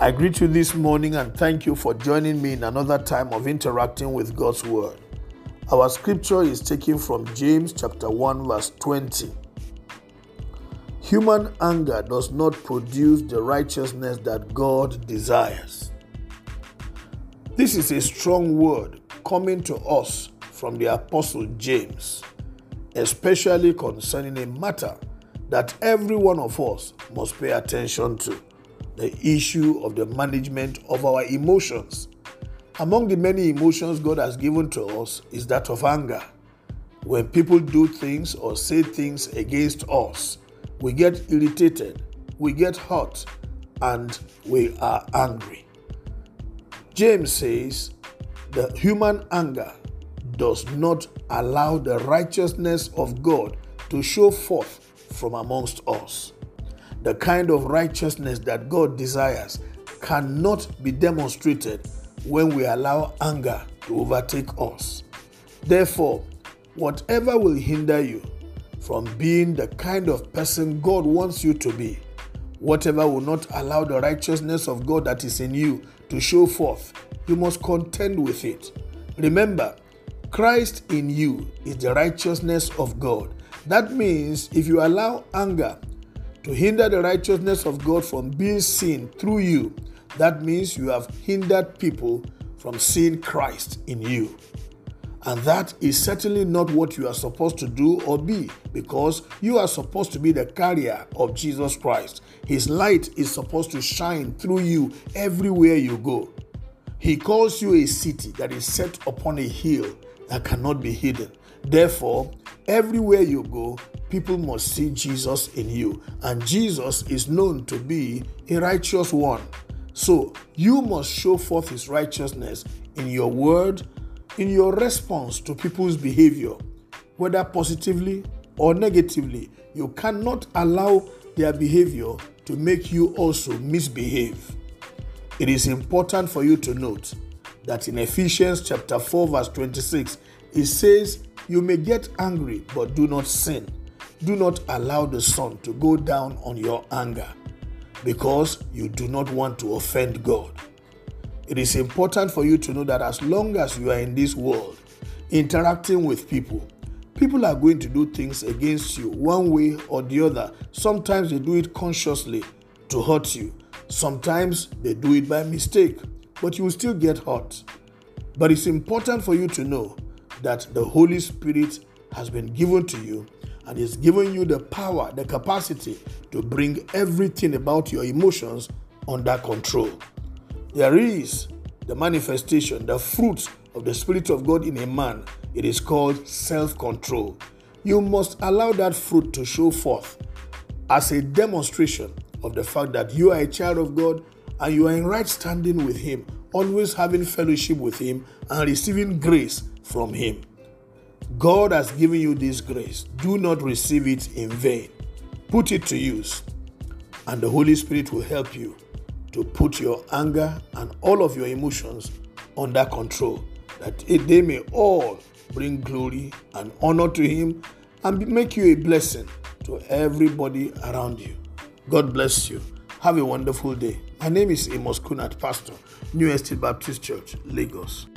I greet you this morning and thank you for joining me in another time of interacting with God's Word. Our scripture is taken from James chapter 1 verse 20. Human anger does not produce the righteousness that God desires. This is a strong word coming to us from the apostle James, especially concerning a matter that every one of us must pay attention to the issue of the management of our emotions. Among the many emotions God has given to us is that of anger. When people do things or say things against us, we get irritated, we get hurt, and we are angry. James says the human anger does not allow the righteousness of God to show forth from amongst us the kind of righteousness that God desires cannot be demonstrated when we allow anger to overtake us. Therefore, whatever will hinder you from being the kind of person God wants you to be, whatever will not allow the righteousness of God that is in you to show forth, you must contend with it. Remember, Christ in you is the righteousness of God. That means if you allow anger to hinder the righteousness of God from being seen through you, that means you have hindered people from seeing Christ in you. And that is certainly not what you are supposed to do or be because you are supposed to be the carrier of Jesus Christ. His light is supposed to shine through you everywhere you go. He calls you a city that is set upon a hill that cannot be hidden. Therefore, everywhere you go, people must see Jesus in you. And Jesus is known to be a righteous one. So you must show forth his righteousness in your word, in your response to people's behavior, whether positively or negatively. You cannot allow their behavior to make you also misbehave. It is important for you to note that in Ephesians chapter 4 verse 26 it says you may get angry but do not sin do not allow the sun to go down on your anger because you do not want to offend God. It is important for you to know that as long as you are in this world, interacting with people, people are going to do things against you one way or the other. Sometimes they do it consciously to hurt you, sometimes they do it by mistake, but you will still get hurt. But it's important for you to know that the Holy Spirit has been given to you and is giving you the power, the capacity to bring everything about your emotions under control. There is the manifestation, the fruit of the Spirit of God in a man. It is called self control. You must allow that fruit to show forth as a demonstration of the fact that you are a child of God and you are in right standing with Him, always having fellowship with Him and receiving grace from Him. God has given you this grace. Do not receive it in vain. Put it to use, and the Holy Spirit will help you to put your anger and all of your emotions under control, that they may all bring glory and honor to Him and make you a blessing to everybody around you. God bless you. Have a wonderful day. My name is Amos Kunat, Pastor, New Estate Baptist Church, Lagos.